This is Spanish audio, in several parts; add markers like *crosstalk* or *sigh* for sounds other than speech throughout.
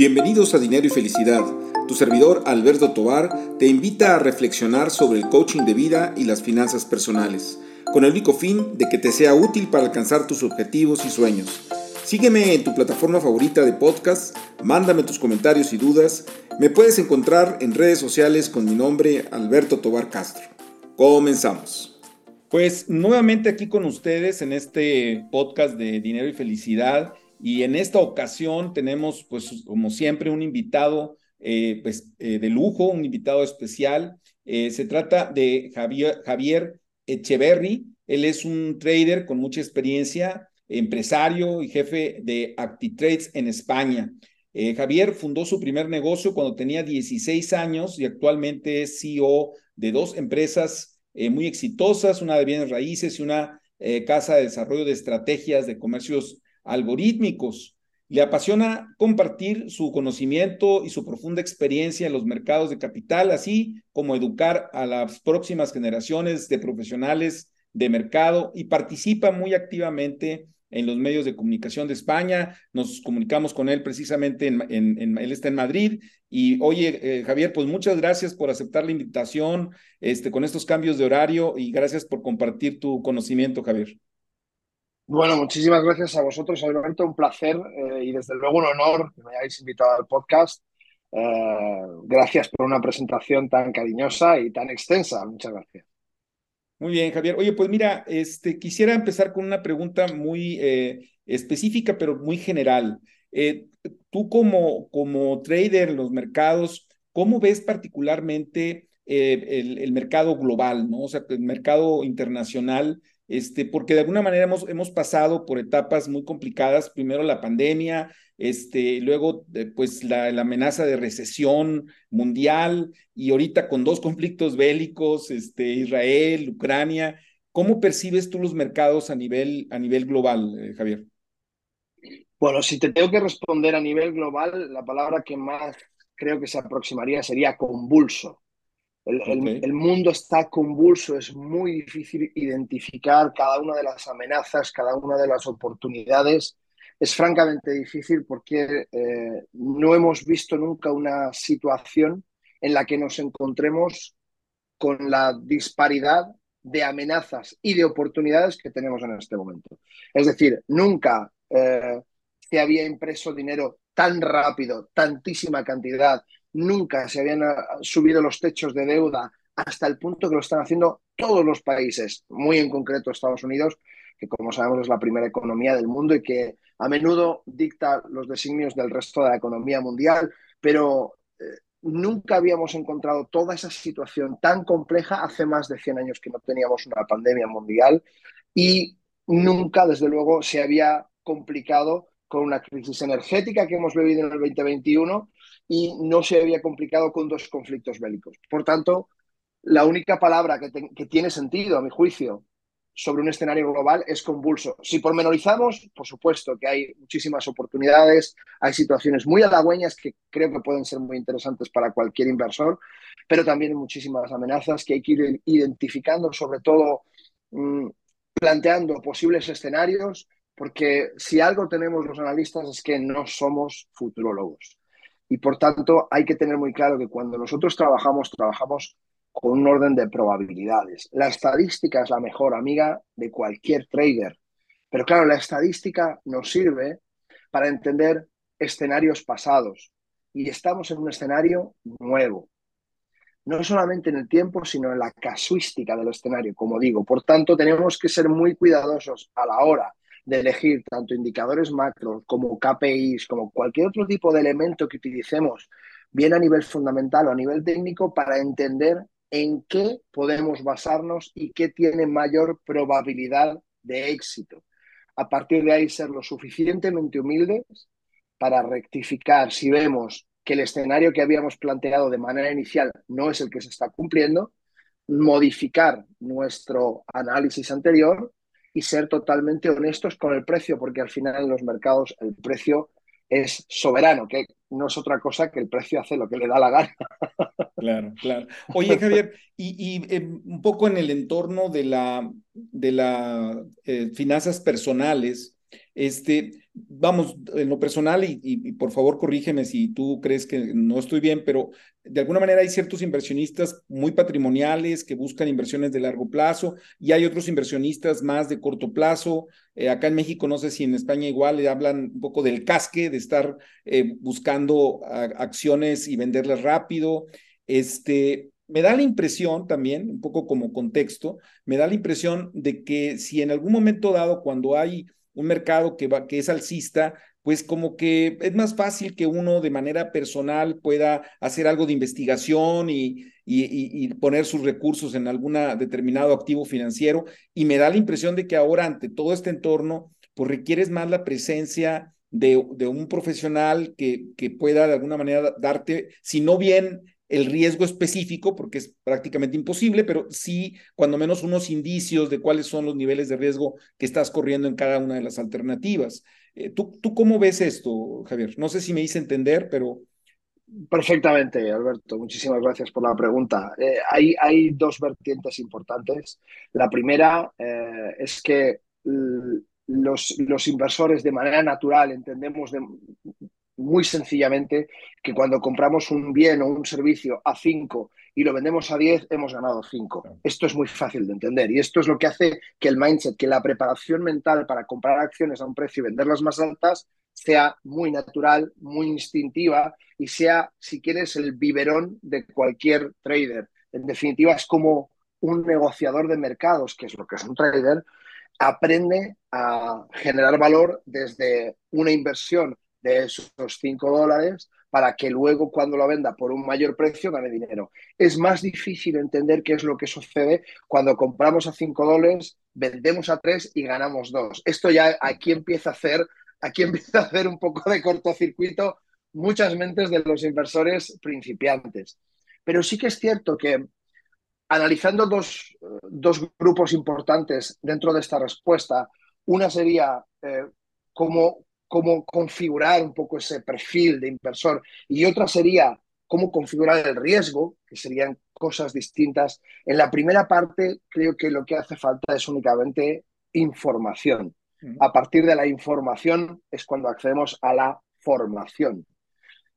Bienvenidos a Dinero y Felicidad. Tu servidor Alberto Tobar te invita a reflexionar sobre el coaching de vida y las finanzas personales, con el único fin de que te sea útil para alcanzar tus objetivos y sueños. Sígueme en tu plataforma favorita de podcast, mándame tus comentarios y dudas. Me puedes encontrar en redes sociales con mi nombre Alberto Tobar Castro. Comenzamos. Pues nuevamente aquí con ustedes en este podcast de Dinero y Felicidad. Y en esta ocasión tenemos, pues, como siempre, un invitado eh, pues, eh, de lujo, un invitado especial. Eh, se trata de Javier, Javier Echeverry. Él es un trader con mucha experiencia, empresario y jefe de ActiTrades en España. Javier fundó su primer negocio cuando tenía 16 años y actualmente es CEO de dos empresas muy exitosas, una de bienes raíces y una casa de desarrollo de estrategias de comercios algorítmicos. Le apasiona compartir su conocimiento y su profunda experiencia en los mercados de capital, así como educar a las próximas generaciones de profesionales de mercado y participa muy activamente en los medios de comunicación de España. Nos comunicamos con él precisamente, en, él está en Madrid. Y oye, eh, Javier, pues muchas gracias por aceptar la invitación este, con estos cambios de horario y gracias por compartir tu conocimiento, Javier. Bueno, muchísimas gracias a vosotros, Alberto. Un placer eh, y desde luego un honor que me hayáis invitado al podcast. Eh, gracias por una presentación tan cariñosa y tan extensa. Muchas gracias. Muy bien, Javier. Oye, pues mira, este, quisiera empezar con una pregunta muy eh, específica, pero muy general. tú como, como trader en los mercados, ¿cómo ves particularmente el, el, mercado global, ¿no? O sea, el mercado internacional este, porque de alguna manera hemos, hemos pasado por etapas muy complicadas, primero la pandemia, este, luego eh, pues la, amenaza de recesión mundial y ahorita con dos conflictos bélicos, este, Israel, Ucrania. ¿Cómo percibes tú los mercados a nivel, a nivel global, eh, Javier? Bueno, si te tengo que responder a nivel global, la palabra que más creo que se aproximaría sería convulso. El, mundo está convulso, es muy difícil identificar cada una de las amenazas, cada una de las oportunidades. Es francamente difícil porque eh, no hemos visto nunca una situación en la que nos encontremos con la disparidad de amenazas y de oportunidades que tenemos en este momento. Es decir, nunca eh, se había impreso dinero tan rápido, tantísima cantidad, nunca se habían ah, subido los techos de deuda hasta el punto que lo están haciendo todos los países, muy en concreto Estados Unidos, que como sabemos es la primera economía del mundo y que a menudo dicta los designios del resto de la economía mundial, pero eh, nunca habíamos encontrado toda esa situación tan compleja hace más de 100 años que no teníamos una pandemia mundial y nunca, desde luego, se había complicado con una crisis energética que hemos vivido en el 2021 y no se había complicado con dos conflictos bélicos. Por tanto, la única palabra que, tiene sentido, a mi juicio, sobre un escenario global es convulso. Si pormenorizamos, por supuesto que hay muchísimas oportunidades, hay situaciones muy halagüeñas que creo que pueden ser muy interesantes para cualquier inversor, pero también hay muchísimas amenazas que hay que ir identificando, sobre todo mm, planteando posibles escenarios, porque si algo tenemos los analistas es que no somos futurólogos. Y por tanto, hay que tener muy claro que cuando nosotros trabajamos, trabajamos con un orden de probabilidades. La estadística es la mejor amiga de cualquier trader. Pero claro, la estadística nos sirve para entender escenarios pasados. Y estamos en un escenario nuevo. No solamente en el tiempo, sino en la casuística del escenario, como digo. Por tanto, tenemos que ser muy cuidadosos a la hora de elegir tanto indicadores macro como KPIs, como cualquier otro tipo de elemento que utilicemos, bien a nivel fundamental o a nivel técnico, para entender en qué podemos basarnos y qué tiene mayor probabilidad de éxito. A partir de ahí, ser lo suficientemente humildes para rectificar si vemos que el escenario que habíamos planteado de manera inicial no es el que se está cumpliendo, modificar nuestro análisis anterior y ser totalmente honestos con el precio, porque al final en los mercados el precio es soberano, que no es otra cosa que el precio hace lo que le da la gana. *laughs* Claro, claro. Oye, Javier, y, eh, un poco en el entorno de la de las eh, finanzas personales, Este, vamos, en lo personal, y, por favor corrígeme si tú crees que no estoy bien, pero de alguna manera hay ciertos inversionistas muy patrimoniales que buscan inversiones de largo plazo y hay otros inversionistas más de corto plazo. Eh, acá en México, no sé si en España igual le hablan un poco del casque, de estar eh, buscando acciones y venderlas rápido. Este, me da la impresión también, un poco como contexto, me da la impresión de que si en algún momento dado, cuando hay un mercado que, va, que es alcista, pues como que es más fácil que uno de manera personal pueda hacer algo de investigación y, y, poner sus recursos en algún determinado activo financiero. Y me da la impresión de que ahora ante todo este entorno, pues requieres más la presencia de, de un profesional que, que pueda de alguna manera darte, si no bien el riesgo específico, porque es prácticamente imposible, pero sí, cuando menos, unos indicios de cuáles son los niveles de riesgo que estás corriendo en cada una de las alternativas. Eh, ¿tú, ¿Tú cómo ves esto, Javier? No sé si me hice entender, pero... Perfectamente, Alberto. Muchísimas gracias por la pregunta. Eh, hay, hay, dos vertientes importantes. La primera eh, es que los, los, inversores de manera natural entendemos de, muy sencillamente que cuando compramos un bien o un servicio a 5 y lo vendemos a 10, hemos ganado 5. Esto es muy fácil de entender y esto es lo que hace que el mindset, que la preparación mental para comprar acciones a un precio y venderlas más altas sea muy natural, muy instintiva y sea, si quieres, el biberón de cualquier trader. En definitiva, es como un negociador de mercados, que es lo que es un trader, aprende a generar valor desde una inversión de esos 5 dólares para que luego cuando lo venda por un mayor precio gane dinero. Es más difícil entender qué es lo que sucede cuando compramos a 5 dólares, vendemos a 3 y ganamos 2. Esto ya aquí empieza a hacer, aquí *laughs* empieza a hacer un poco de cortocircuito muchas mentes de los inversores principiantes. Pero sí que es cierto que analizando dos, dos grupos importantes dentro de esta respuesta, una sería eh, cómo, cómo configurar un poco ese perfil de inversor y otra sería cómo configurar el riesgo, que serían cosas distintas. En la primera parte creo que lo que hace falta es únicamente información. A partir de la información es cuando accedemos a la formación.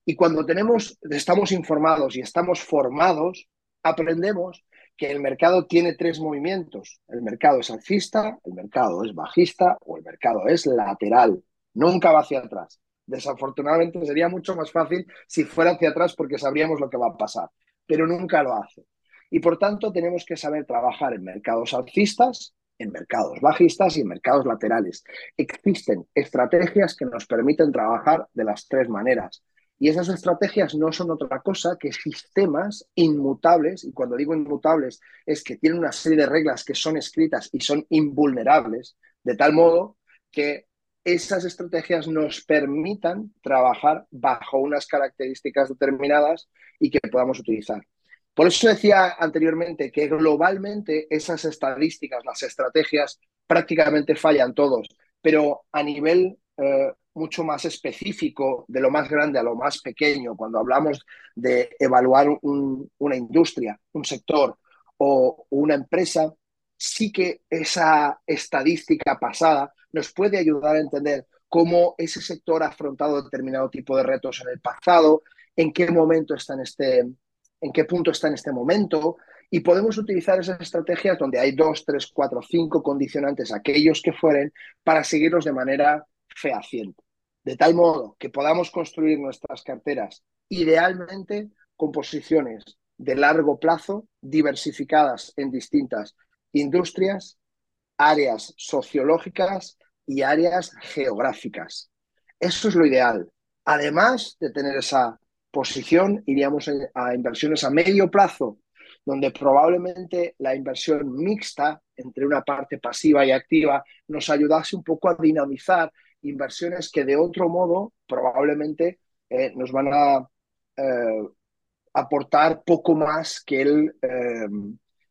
Y cuando tenemos, estamos informados y estamos formados, aprendemos que el mercado tiene tres movimientos. El mercado es alcista, el mercado es bajista o el mercado es lateral nunca va hacia atrás. Desafortunadamente sería mucho más fácil si fuera hacia atrás porque sabríamos lo que va a pasar, pero nunca lo hace. Y por tanto tenemos que saber trabajar en mercados alcistas, en mercados bajistas y en mercados laterales. Existen estrategias que nos permiten trabajar de las tres maneras. Y esas estrategias no son otra cosa que sistemas inmutables, y cuando digo inmutables es que tienen una serie de reglas que son escritas y son invulnerables, de tal modo que esas estrategias nos permitan trabajar bajo unas características determinadas y que podamos utilizar. Por eso decía anteriormente que globalmente esas estadísticas, las estrategias, prácticamente fallan todos, pero a nivel eh, mucho más específico, de lo más grande a lo más pequeño, cuando hablamos de evaluar una industria, un sector o una empresa, sí que esa estadística pasada nos puede ayudar a entender cómo ese sector ha afrontado determinado tipo de retos en el pasado, en qué momento está en este, en qué punto está en este momento, y podemos utilizar esas estrategias donde hay dos, tres, cuatro, cinco condicionantes, aquellos que fueren, para seguirlos de manera fehaciente. De tal modo que podamos construir nuestras carteras idealmente con posiciones de largo plazo, diversificadas en distintas industrias, áreas sociológicas y áreas geográficas. Eso es lo ideal. Además de tener esa posición, iríamos a inversiones a medio plazo, donde probablemente la inversión mixta entre una parte pasiva y activa nos ayudase un poco a dinamizar inversiones que de otro modo probablemente eh, nos van a eh, aportar poco más que, el, eh,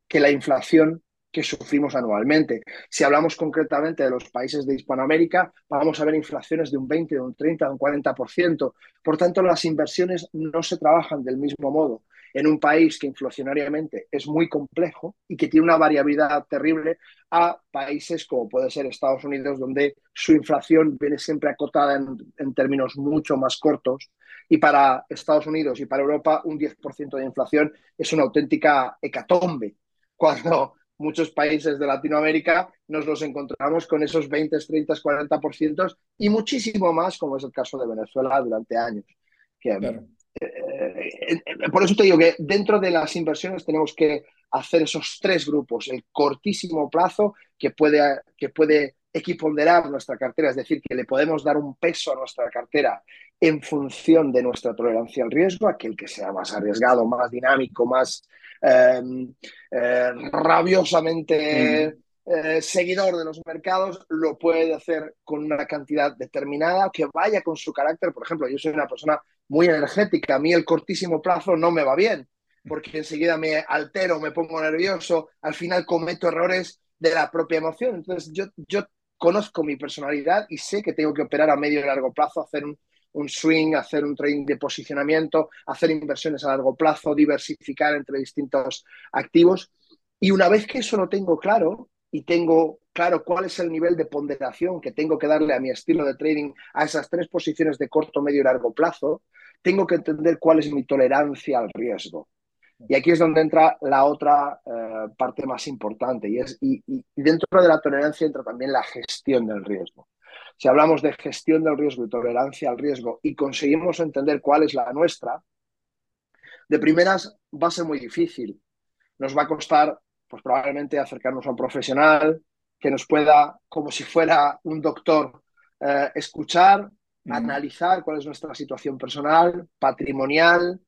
que la inflación que sufrimos anualmente. Si hablamos concretamente de los países de Hispanoamérica, vamos a ver inflaciones de un 20, de un 30, de un 40%. Por tanto, las inversiones no se trabajan del mismo modo. en un país que inflacionariamente es muy complejo y que tiene una variabilidad terrible a países como puede ser Estados Unidos, donde su inflación viene siempre acotada en, términos mucho más cortos. Y para Estados Unidos y para Europa, un 10% de inflación es una auténtica hecatombe. Cuando muchos países de Latinoamérica nos los encontramos con esos 20, 30, 40% y muchísimo más, como es el caso de Venezuela durante años. Eh, eh, por eso te digo que dentro de las inversiones tenemos que hacer esos tres grupos, el cortísimo plazo que puede, que puede equiponderar nuestra cartera, es decir, que le podemos dar un peso a nuestra cartera en función de nuestra tolerancia al riesgo, aquel que sea más arriesgado, más dinámico, más eh, rabiosamente eh, seguidor de los mercados, lo puede hacer con una cantidad determinada que vaya con su carácter. Por ejemplo, yo soy una persona muy energética, a mí el cortísimo plazo no me va bien, porque enseguida me altero, me pongo nervioso, al final cometo errores de la propia emoción. Entonces, yo, yo conozco mi personalidad y sé que tengo que operar a medio y largo plazo, hacer un, swing, hacer un trading de posicionamiento, hacer inversiones a largo plazo, diversificar entre distintos activos. Y una vez que eso lo tengo claro y tengo claro cuál es el nivel de ponderación que tengo que darle a mi estilo de trading a esas tres posiciones de corto, medio y largo plazo, tengo que entender cuál es mi tolerancia al riesgo. Y aquí es donde entra la otra eh, parte más importante y, es, y, dentro de la tolerancia entra también la gestión del riesgo. Si hablamos de gestión del riesgo y tolerancia al riesgo y conseguimos entender cuál es la nuestra, de primeras va a ser muy difícil. Nos va a costar, pues probablemente acercarnos a un profesional que nos pueda, como si fuera un doctor, eh, escuchar, analizar cuál es nuestra situación personal, patrimonial,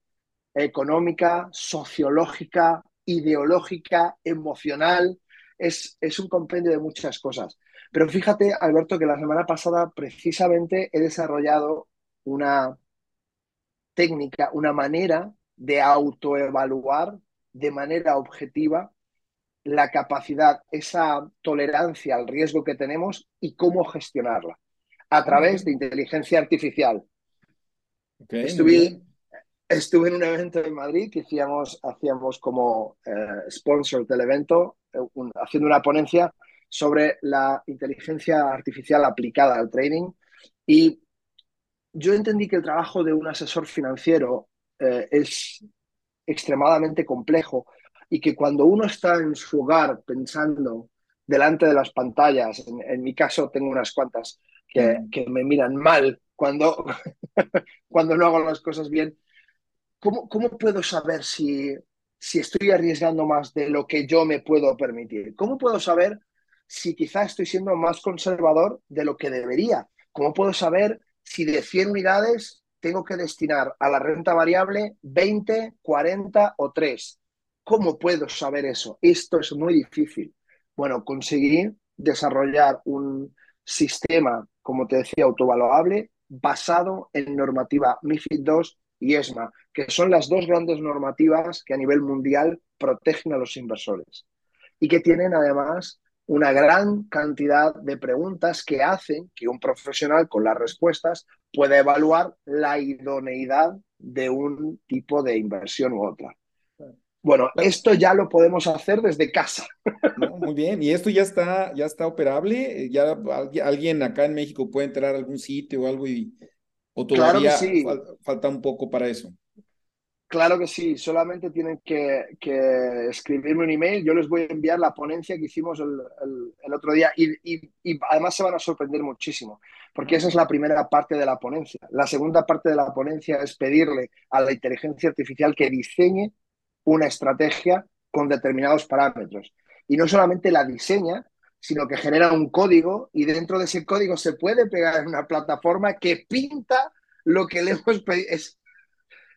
económica, sociológica, ideológica, emocional. Es, es un compendio de muchas cosas. Pero fíjate, Alberto, que la semana pasada precisamente he desarrollado una técnica, una manera de autoevaluar de manera objetiva la capacidad, esa tolerancia al riesgo que tenemos y cómo gestionarla a través de inteligencia artificial. Estuve, Estuve en un evento en Madrid que hacíamos, hacíamos como eh, sponsor del evento, eh, haciendo una ponencia sobre la inteligencia artificial aplicada al trading y yo entendí que el trabajo de un asesor financiero eh, es extremadamente complejo y que cuando uno está en su hogar pensando delante de las pantallas, en, mi caso tengo unas cuantas que, que me miran mal cuando, *laughs* cuando no hago las cosas bien, ¿cómo, puedo saber si, si estoy arriesgando más de lo que yo me puedo permitir? ¿Cómo puedo saber si quizá estoy siendo más conservador de lo que debería? ¿Cómo puedo saber si de 100 unidades tengo que destinar a la renta variable 20, 40 o 3? ¿Cómo puedo saber eso? Esto es muy difícil. Bueno, conseguir desarrollar un sistema, como te decía, autovaluable basado en normativa MIFID II y ESMA, que son las dos grandes normativas que a nivel mundial protegen a los inversores y que tienen además una gran cantidad de preguntas que hacen que un profesional con las respuestas pueda evaluar la idoneidad de un tipo de inversión u otra. Bueno, esto ya lo podemos hacer desde casa. muy bien, y esto ya está, ya está operable. Ya alguien acá en México puede entrar a algún sitio o algo y ¿O todavía falta un poco para eso? Claro que sí, solamente tienen que, escribirme un email, yo les voy a enviar la ponencia que hicimos el, otro día y, además se van a sorprender muchísimo, porque esa es la primera parte de la ponencia. La segunda parte de la ponencia es pedirle a la inteligencia artificial que diseñe una estrategia con determinados parámetros. Y no solamente la diseña, sino que genera un código y dentro de ese código se puede pegar en una plataforma que pinta lo que le hemos pedido.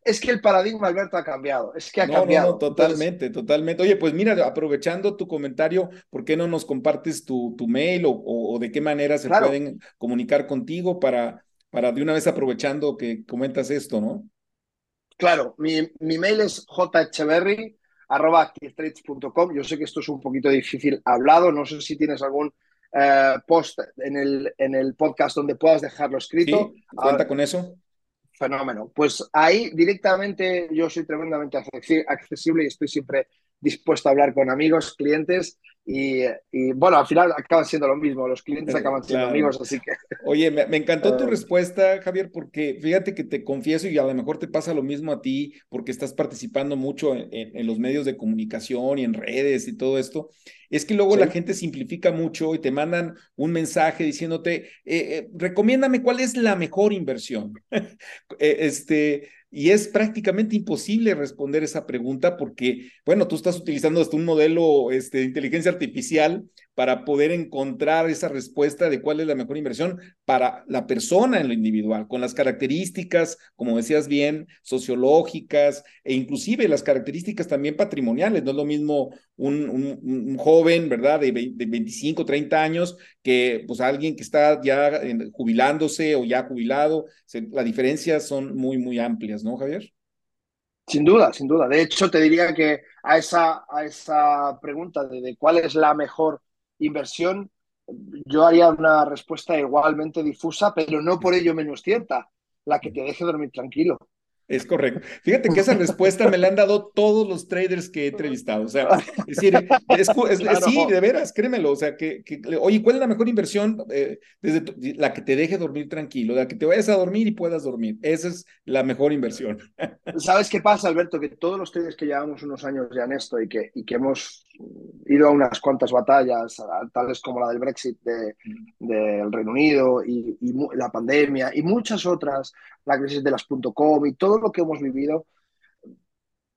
Es que el paradigma, Alberto, ha cambiado. Es que ha cambiado. No, totalmente, totalmente. Oye, pues mira, aprovechando tu comentario, ¿por qué no nos compartes tu, tu mail o, de qué manera se pueden comunicar contigo para, para de una vez aprovechando que comentas esto, ¿no? Claro, mi, mi mail es jhberry arroba. Yo sé que esto es un poquito difícil hablado, no sé si tienes algún eh, post en el, en el podcast donde puedas dejarlo escrito. cuenta con eso. Fenómeno. Pues ahí directamente yo soy tremendamente accesible y estoy siempre dispuesto a hablar con amigos, clientes y, bueno, al final acaban siendo lo mismo, los clientes eh, acaban siendo amigos, así que... Oye, me, encantó tu eh. respuesta, Javier, porque fíjate que te confieso y a lo mejor te pasa lo mismo a ti, porque estás participando mucho en, los medios de comunicación y en redes y todo esto, es que luego la gente simplifica mucho y te mandan un mensaje diciéndote, eh, recomiéndame cuál es la mejor inversión. *laughs* este, y es prácticamente imposible responder esa pregunta porque, bueno, tú estás utilizando hasta un modelo este, de inteligencia artificial para poder encontrar esa respuesta de cuál es la mejor inversión para la persona en lo individual, con las características, como decías bien, sociológicas e inclusive las características también patrimoniales. No es lo mismo un, joven, ¿verdad?, de, de, 25, 30 años que pues alguien que está ya jubilándose o ya jubilado. la diferencia son muy, muy amplias, ¿no, Javier? Sin duda, sin duda. De hecho, te diría que a esa, a esa pregunta de cuál es la mejor inversión, yo haría una respuesta igualmente difusa, pero no por ello menos cierta, la que te deje dormir tranquilo. Es correcto. Fíjate que esa respuesta me la han dado todos los traders que he entrevistado. O sea, es decir, sí, de veras, créemelo. O sea, que, oye, ¿cuál es la mejor inversión? Eh, desde la que te deje dormir tranquilo, la que te vayas a dormir y puedas dormir. Esa es la mejor inversión. ¿Sabes qué pasa, Alberto? Que todos los traders que llevamos unos años ya en esto y que, y que hemos ido a unas cuantas batallas, tales como la del Brexit del Reino Unido y, y la pandemia y muchas otras, la crisis de las .com y todo lo que hemos vivido,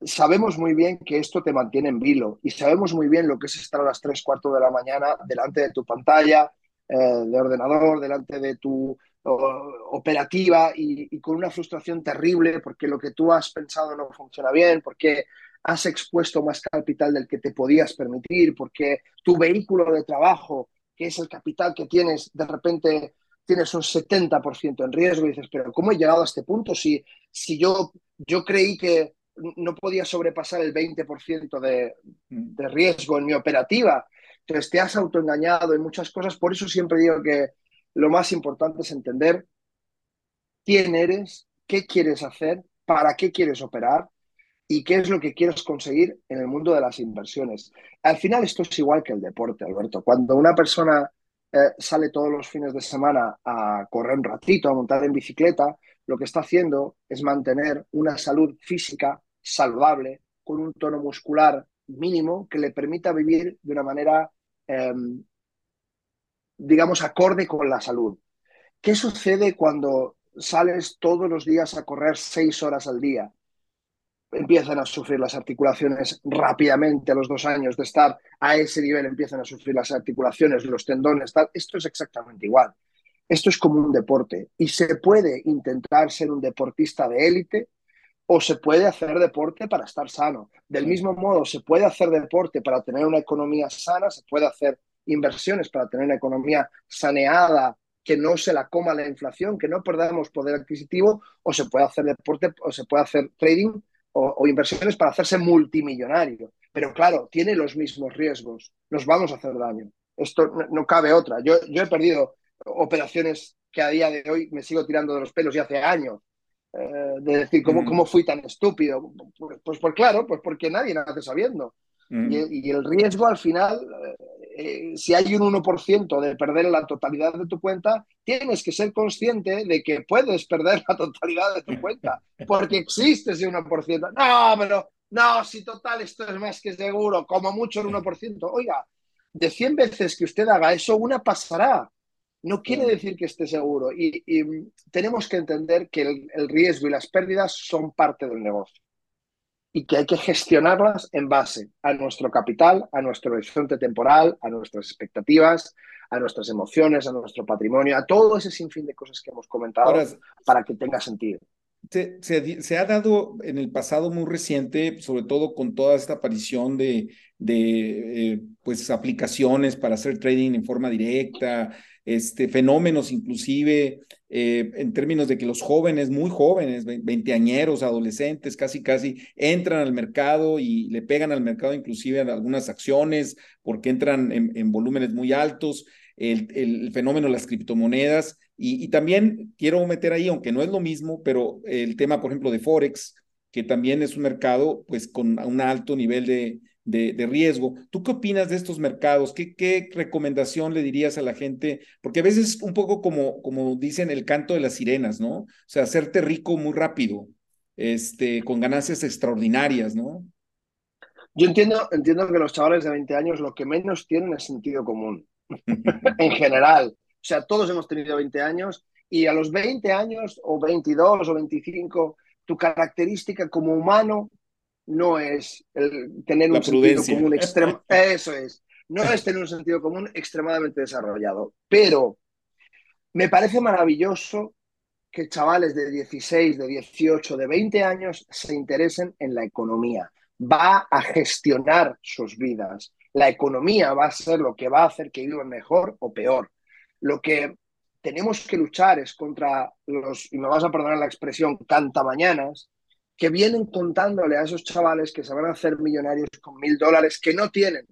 sabemos muy bien que esto te mantiene en vilo y sabemos muy bien lo que es estar a las 3, cuartos de la mañana delante de tu pantalla eh, de ordenador, delante de tu operativa y, y, con una frustración terrible porque lo que tú has pensado no funciona bien, porque has expuesto más capital del que te podías permitir, porque tu vehículo de trabajo, que es el capital que tienes, de repente tienes un 70% en riesgo y dices, pero ¿cómo he llegado a este punto si, si yo, yo creí que no podía sobrepasar el 20% de, de riesgo en mi operativa? Entonces te has autoengañado en muchas cosas, por eso siempre digo que lo más importante es entender quién eres, qué quieres hacer, para qué quieres operar y qué es lo que quieres conseguir en el mundo de las inversiones. Al final esto es igual que el deporte, Alberto. Cuando una persona eh, sale todos los fines de semana a correr un ratito, a montar en bicicleta, lo que está haciendo es mantener una salud física saludable, con un tono muscular mínimo que le permita vivir de una manera, em, digamos, acorde con la salud. ¿Qué sucede cuando sales todos los días a correr seis horas al día? Empiezan a sufrir las articulaciones rápidamente a los dos años de estar a ese nivel, empiezan a sufrir las articulaciones, los tendones, tal. Esto es exactamente igual. Esto es como un deporte y se puede intentar ser un deportista de élite o se puede hacer deporte para estar sano. Del mismo modo, se puede hacer deporte para tener una economía sana, se puede hacer inversiones para tener una economía saneada, que no se la coma la inflación, que no perdamos poder adquisitivo, o se puede hacer deporte o se puede hacer trading o, inversiones para hacerse multimillonario. Pero claro, tiene los mismos riesgos. Nos vamos a hacer daño. Esto no, cabe otra. Yo, yo he perdido operaciones que a día de hoy me sigo tirando de los pelos y hace años. Eh, de decir, ¿cómo, mm. ¿cómo fui tan estúpido? Pues, pues, pues, claro, pues porque nadie nace sabiendo. Mm. Y, y, el riesgo al final eh, eh, si hay un 1% de perder la totalidad de tu cuenta, tienes que ser consciente de que puedes perder la totalidad de tu cuenta, porque existe ese 1%. No, pero no, si total esto es más que seguro, como mucho el 1%. Oiga, de 100 veces que usted haga eso, una pasará. No quiere decir que esté seguro. Y, tenemos que entender que el riesgo y las pérdidas son parte del negocio y que hay que gestionarlas en base a nuestro capital, a nuestro horizonte temporal, a nuestras expectativas, a nuestras emociones, a nuestro patrimonio, a todo ese sinfín de cosas que hemos comentado para que tenga sentido. Se, ha dado en el pasado muy reciente, sobre todo con toda esta aparición de, de eh, pues, aplicaciones para hacer trading en forma directa, este, fenómenos inclusive eh, en términos de que los jóvenes, muy jóvenes, veinteañeros, adolescentes, casi casi, entran al mercado y le pegan al mercado inclusive algunas acciones porque entran en, volúmenes muy altos, el, el, fenómeno de las criptomonedas. Y, también quiero meter ahí, aunque no es lo mismo, pero el tema, por ejemplo, de Forex, que también es un mercado pues con un alto nivel de, de, riesgo. ¿Tú qué opinas de estos mercados? ¿Qué, ¿Qué, recomendación le dirías a la gente? Porque a veces un poco como, como dicen el canto de las sirenas, ¿no? O sea, hacerte rico muy rápido, este, con ganancias extraordinarias, ¿no? Yo entiendo, entiendo que los chavales de 20 años lo que menos tienen es sentido común, *laughs* en general. O sea, todos hemos tenido 20 años y a los 20 años o 22 o 25, tu característica como humano no es el tener un sentido común extremo. *laughs* Eso es. No es tener un sentido común extremadamente desarrollado. Pero me parece maravilloso que chavales de 16, de 18, de 20 años se interesen en la economía. Va a gestionar sus vidas. La economía va a ser lo que va a hacer que vivan mejor o peor. Lo que tenemos que luchar es contra los, y me vas a perdonar la expresión, cantamañanas, que vienen contándole a esos chavales que se van a hacer millonarios con mil dólares que no tienen,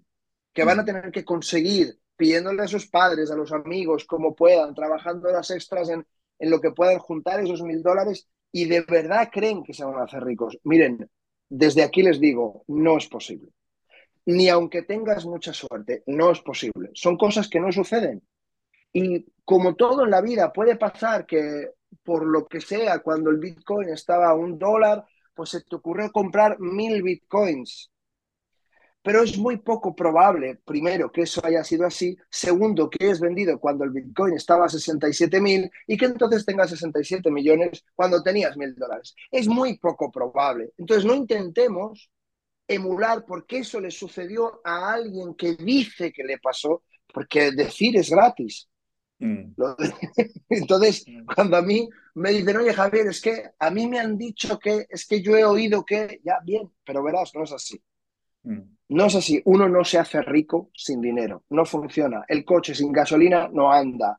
que van a tener que conseguir pidiéndole a sus padres, a los amigos, como puedan, trabajando las extras en, en lo que puedan juntar esos mil dólares y de verdad creen que se van a hacer ricos. Miren, desde aquí les digo, no es posible. Ni aunque tengas mucha suerte, no es posible. Son cosas que no suceden. Y como todo en la vida, puede pasar que por lo que sea, cuando el Bitcoin estaba a un dólar, pues se te ocurrió comprar mil bitcoins. Pero es muy poco probable, primero, que eso haya sido así, segundo, que es vendido cuando el bitcoin estaba a 67 mil y que entonces tengas 67 millones cuando tenías mil dólares. Es muy poco probable. Entonces no intentemos emular porque eso le sucedió a alguien que dice que le pasó, porque decir es gratis. Mm. *laughs* Entonces, mm. cuando a mí me dicen, oye Javier, es que a mí me han dicho que, es que yo he oído que, ya, bien, pero verás, no es así. Mm. No es así. Uno no se hace rico sin dinero. No funciona. El coche sin gasolina no anda.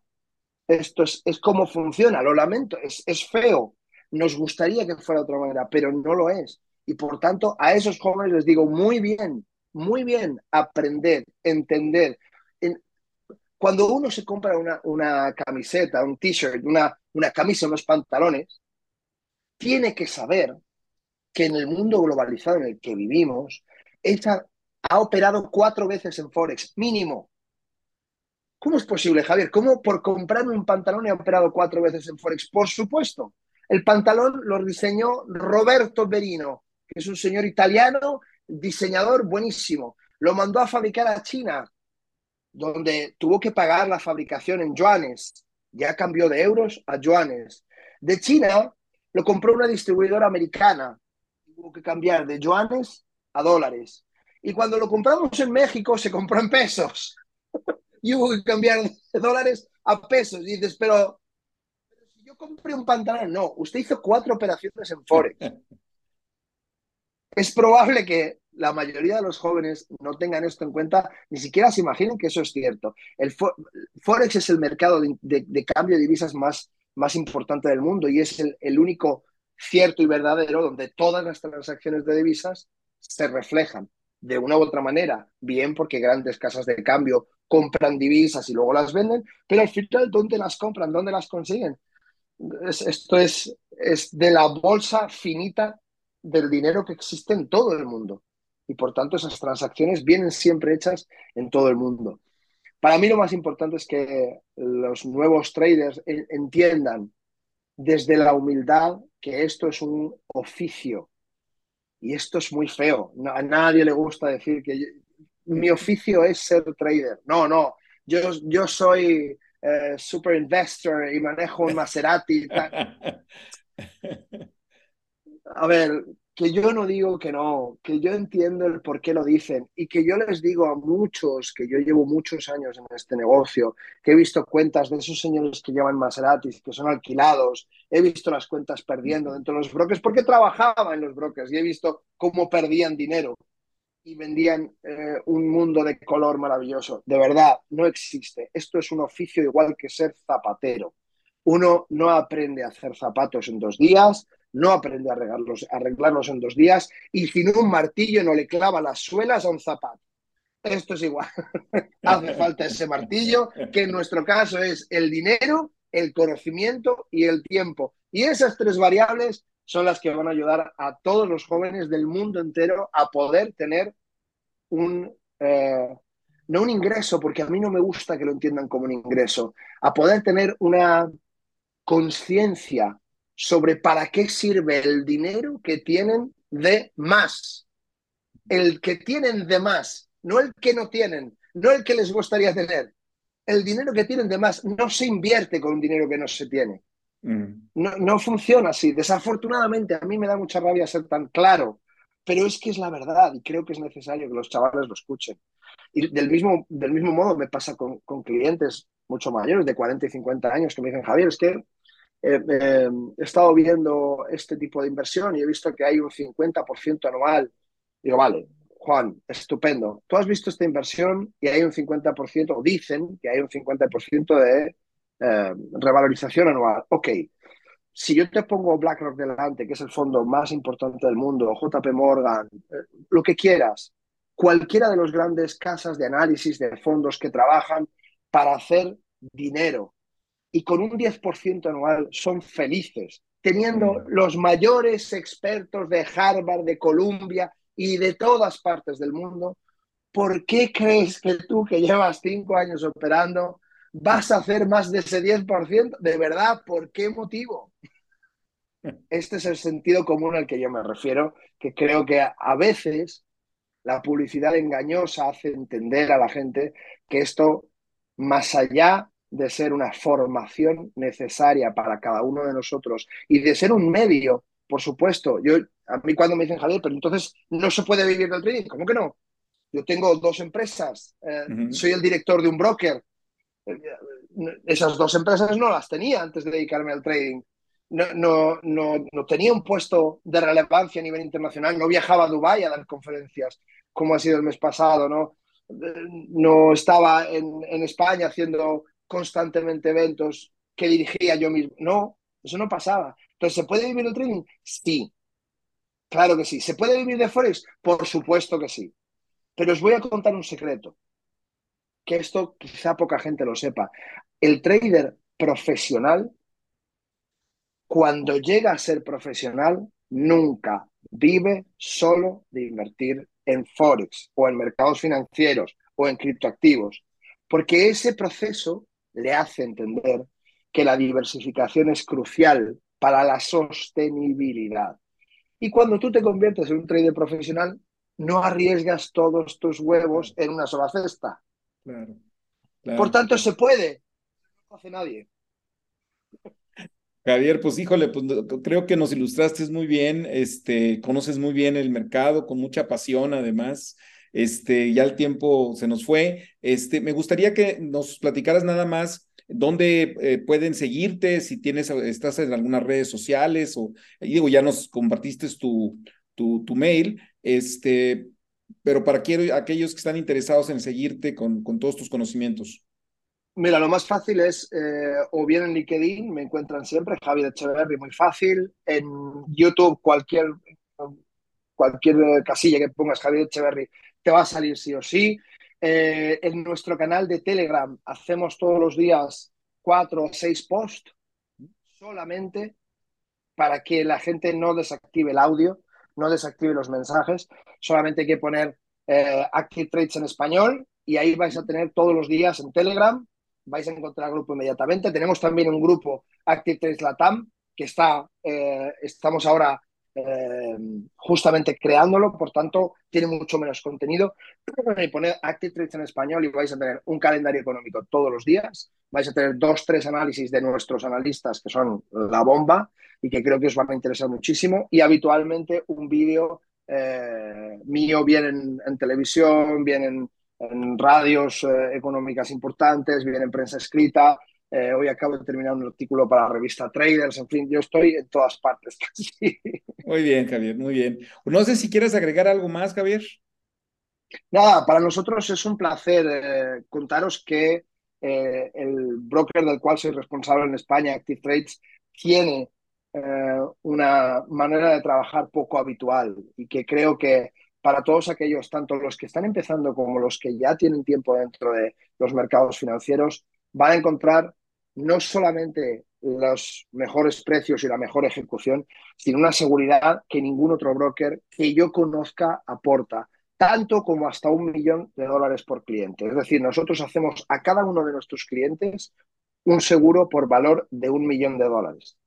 Esto es, es como funciona. Lo lamento. Es, es feo. Nos gustaría que fuera de otra manera, pero no lo es. Y por tanto, a esos jóvenes les digo, muy bien, muy bien, aprender, entender, cuando uno se compra una, camiseta, un t-shirt, una, una camisa, unos pantalones, tiene que saber que en el mundo globalizado en el que vivimos, esta ha operado cuatro veces en Forex, mínimo. ¿Cómo es posible, Javier? ¿Cómo por comprarme un pantalón he operado cuatro veces en Forex? Por supuesto. El pantalón lo diseñó Roberto Berino, que es un señor italiano, diseñador buenísimo. Lo mandó a fabricar a China donde tuvo que pagar la fabricación en yuanes. Ya cambió de euros a yuanes. De China lo compró una distribuidora americana. Tuvo que cambiar de yuanes a dólares. Y cuando lo compramos en México se compró en pesos. *laughs* y hubo que cambiar de dólares a pesos. Y dices, pero, pero si yo compré un pantalón, no, usted hizo cuatro operaciones en Forex. *laughs* es probable que la mayoría de los jóvenes no tengan esto en cuenta, ni siquiera se imaginen que eso es cierto. El Forex es el mercado de, cambio de divisas más, importante del mundo y es el, único cierto y verdadero donde todas las transacciones de divisas se reflejan de una u otra manera, bien porque grandes casas de cambio compran divisas y luego las venden, pero al final, ¿dónde las compran? ¿Dónde las consiguen? esto es, es de la bolsa finita del dinero que existe en todo el mundo y por tanto esas transacciones vienen siempre hechas en todo el mundo. Para mí lo más importante es que los nuevos traders entiendan desde la humildad que esto es un oficio y esto es muy feo. a nadie le gusta decir que mi oficio es ser trader. No, no, yo, yo soy eh, super investor y manejo un Maserati. *laughs* A ver, que yo no digo que no, que yo entiendo el por qué lo dicen y que yo les digo a muchos, que yo llevo muchos años en este negocio, que he visto cuentas de esos señores que llevan Maseratis, que son alquilados, he visto las cuentas perdiendo dentro de los brokers, porque trabajaba en los brokers y he visto cómo perdían dinero y vendían eh, un mundo de color maravilloso. De verdad, no existe. Esto es un oficio igual que ser zapatero. Uno no aprende a hacer zapatos en dos días, no aprende a arreglarlos, en dos días y sin un martillo no le clava las suelas a un zapato. Esto es igual. *laughs* Hace falta ese martillo, que en nuestro caso es el dinero el conocimiento y el tiempo. Y esas tres variables son las que van a ayudar a todos los jóvenes del mundo entero a poder tener un, eh, no un ingreso, porque a mí no me gusta que lo entiendan como un ingreso, a poder tener una conciencia sobre para qué sirve el dinero que tienen de más. El que tienen de más, no el que no tienen, no el que les gustaría tener. El dinero que tienen de más no se invierte con un dinero que no se tiene. Mm. No, no funciona así. Desafortunadamente, a mí me da mucha rabia ser tan claro, pero es que es la verdad y creo que es necesario que los chavales lo escuchen. Y del mismo, del mismo modo me pasa con, con clientes mucho mayores, de 40 y 50 años, que me dicen, Javier, es que eh, eh, he estado viendo este tipo de inversión y he visto que hay un 50% anual. Digo, vale, Juan, estupendo. Tú has visto esta inversión y hay un 50%, o dicen que hay un 50% de eh, revalorización anual. Ok, si yo te pongo BlackRock delante, que es el fondo más importante del mundo, JP Morgan, lo que quieras, cualquiera de las grandes casas de análisis de fondos que trabajan para hacer dinero y con un 10% anual son felices, teniendo los mayores expertos de Harvard, de Columbia y de todas partes del mundo, ¿por qué crees que tú que llevas cinco años operando vas a hacer más de ese 10%? De verdad, ¿por qué motivo? *laughs* Este es el sentido común al que yo me refiero, que creo que a veces la publicidad engañosa hace entender a la gente que esto, más allá de ser una formación necesaria para cada uno de nosotros y de ser un medio, por supuesto. Yo, a mí cuando me dicen, Javier, pero entonces no se puede vivir del trading, ¿cómo que no? Yo tengo dos empresas, eh, soy el director de un broker. Eh, esas dos empresas no las tenía antes de dedicarme al trading. No, no, no, no, tenía un puesto de relevancia a nivel internacional, no viajaba a Dubái a dar conferencias como ha sido el mes pasado, ¿no? Eh, no estaba en, en España haciendo constantemente eventos que dirigía yo mismo. No, eso no pasaba. Entonces, ¿se puede vivir el trading? Sí, claro que sí. ¿Se puede vivir de Forex? Por supuesto que sí. Pero os voy a contar un secreto, que esto quizá poca gente lo sepa. El trader profesional, cuando llega a ser profesional, nunca vive solo de invertir en Forex o en mercados financieros o en criptoactivos, porque ese proceso le hace entender que la diversificación es crucial para la sostenibilidad. Y cuando tú te conviertes en un trader profesional, no arriesgas todos tus huevos en una sola cesta. Por tanto, se puede. No hace nadie. Javier, pues híjole, pues creo que nos ilustraste muy bien, este, conoces muy bien el mercado, con mucha pasión además. Este, ya el tiempo se nos fue. Este, me gustaría que nos platicaras nada más dónde eh, pueden seguirte, si tienes, estás en algunas redes sociales o, digo, ya nos compartiste tu, tu, tu mail, este, pero para aquellos que están interesados en seguirte con, con todos tus conocimientos. Mira, lo más fácil es, eh, o bien en LinkedIn, me encuentran siempre, Javier Echeverry, muy fácil. En YouTube, cualquier, cualquier casilla que pongas Javier Echeverry, te va a salir sí o sí. Eh, en nuestro canal de Telegram hacemos todos los días cuatro o seis posts solamente para que la gente no desactive el audio, no desactive los mensajes. Solamente hay que poner eh, Active Trades en español y ahí vais a tener todos los días en Telegram, vais a encontrar el grupo inmediatamente. Tenemos también un grupo Active Trades Latam que está, eh, estamos ahora eh, justamente creándolo, por tanto, tiene mucho menos contenido. Y poner Active Trades en español y vais a tener un calendario económico todos los días. Vais a tener dos, tres análisis de nuestros analistas que son la bomba y que creo que os van a interesar muchísimo. Y habitualmente un vídeo eh, mío, bien en, televisión, bien en, radios eh, económicas importantes, bien en prensa escrita, eh, hoy acabo de terminar un artículo para la revista Traders, en fin, yo estoy en todas partes *laughs* casi. Muy bien, Javier, muy bien. No sé si quieres agregar algo más, Javier. Nada, para nosotros es un placer eh, contaros que eh, el broker del cual soy responsable en España, Active Trades, tiene una manera de trabajar poco habitual y que creo que para todos aquellos, tanto los que están empezando como los que ya tienen tiempo dentro de los mercados financieros, van a encontrar no solamente los mejores precios y la mejor ejecución, sino una seguridad que ningún otro broker que yo conozca aporta, tanto como hasta un millón de dólares por cliente. Es decir, nosotros hacemos a cada uno de nuestros clientes un seguro por valor de un millón de dólares.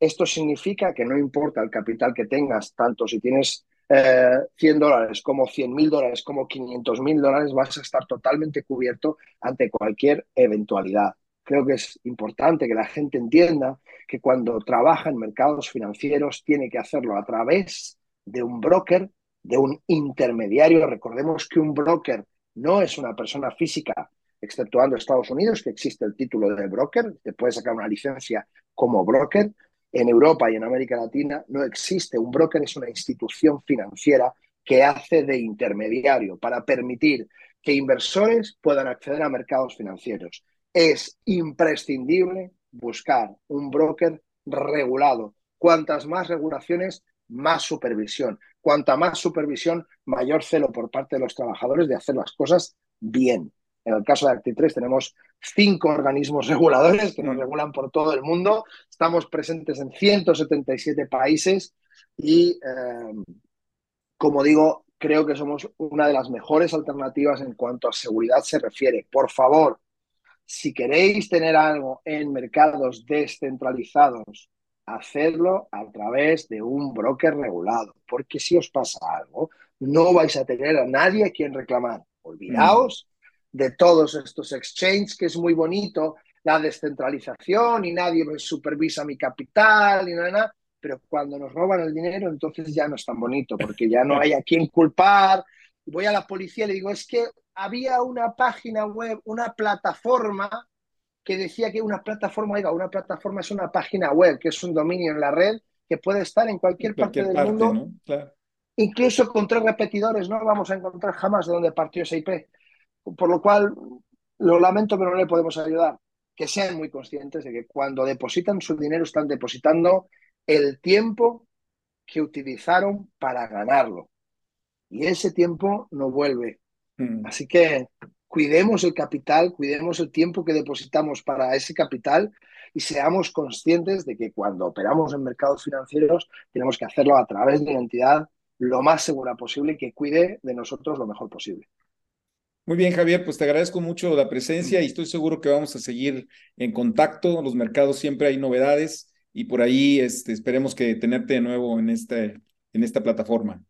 Esto significa que no importa el capital que tengas, tanto si tienes 100 eh, dólares como 100 mil dólares como 500 mil dólares, vas a estar totalmente cubierto ante cualquier eventualidad. Creo que es importante que la gente entienda que cuando trabaja en mercados financieros tiene que hacerlo a través de un broker, de un intermediario. Recordemos que un broker no es una persona física, exceptuando Estados Unidos, que existe el título de broker, te puedes sacar una licencia como broker. En Europa y en América Latina no existe. Un broker es una institución financiera que hace de intermediario para permitir que inversores puedan acceder a mercados financieros es imprescindible buscar un broker regulado. Cuantas más regulaciones, más supervisión. Cuanta más supervisión, mayor celo por parte de los trabajadores de hacer las cosas bien. En el caso de Acti3 tenemos cinco organismos *laughs* reguladores que nos regulan por todo el mundo. Estamos presentes en 177 países y, eh, como digo, creo que somos una de las mejores alternativas en cuanto a seguridad se refiere. Por favor, si queréis tener algo en mercados descentralizados, hacedlo a través de un broker regulado, porque si os pasa algo, no vais a tener a nadie a quien reclamar. Olvidaos mm. de todos estos exchanges, que es muy bonito, la descentralización y nadie me supervisa mi capital y nada, pero cuando nos roban el dinero, entonces ya no es tan bonito, porque ya no hay a quien culpar. Voy a la policía y le digo, es que había una página web, una plataforma que decía que una plataforma, oiga, una plataforma es una página web, que es un dominio en la red que puede estar en cualquier, parte del mundo, incluso con tres repetidores, no vamos a encontrar jamás de dónde partió ese IP. Por lo cual, lo lamento, pero no le podemos ayudar. Que sean muy conscientes de que cuando depositan su dinero están depositando el tiempo que utilizaron para ganarlo. Y ese tiempo no vuelve. Mm. Así que cuidemos el capital, cuidemos el tiempo que depositamos para ese capital y seamos conscientes de que cuando operamos en mercados financieros tenemos que hacerlo a través de una entidad lo más segura posible que cuide de nosotros lo mejor posible. Muy bien, Javier, pues te agradezco mucho la presencia y estoy seguro que vamos a seguir en contacto. Los mercados siempre hay novedades y por ahí este, esperemos que tenerte de nuevo en, este, en esta plataforma.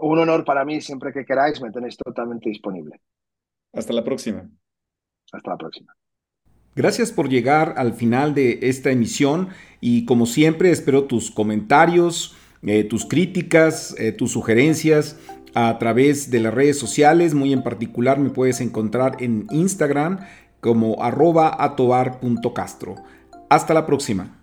Un honor para mí, siempre que queráis, me tenéis totalmente disponible. Hasta la próxima. Hasta la próxima. Gracias por llegar al final de esta emisión y como siempre espero tus comentarios, eh, tus críticas, eh, tus sugerencias a través de las redes sociales. Muy en particular me puedes encontrar en Instagram como arroba atobar.castro. Hasta la próxima.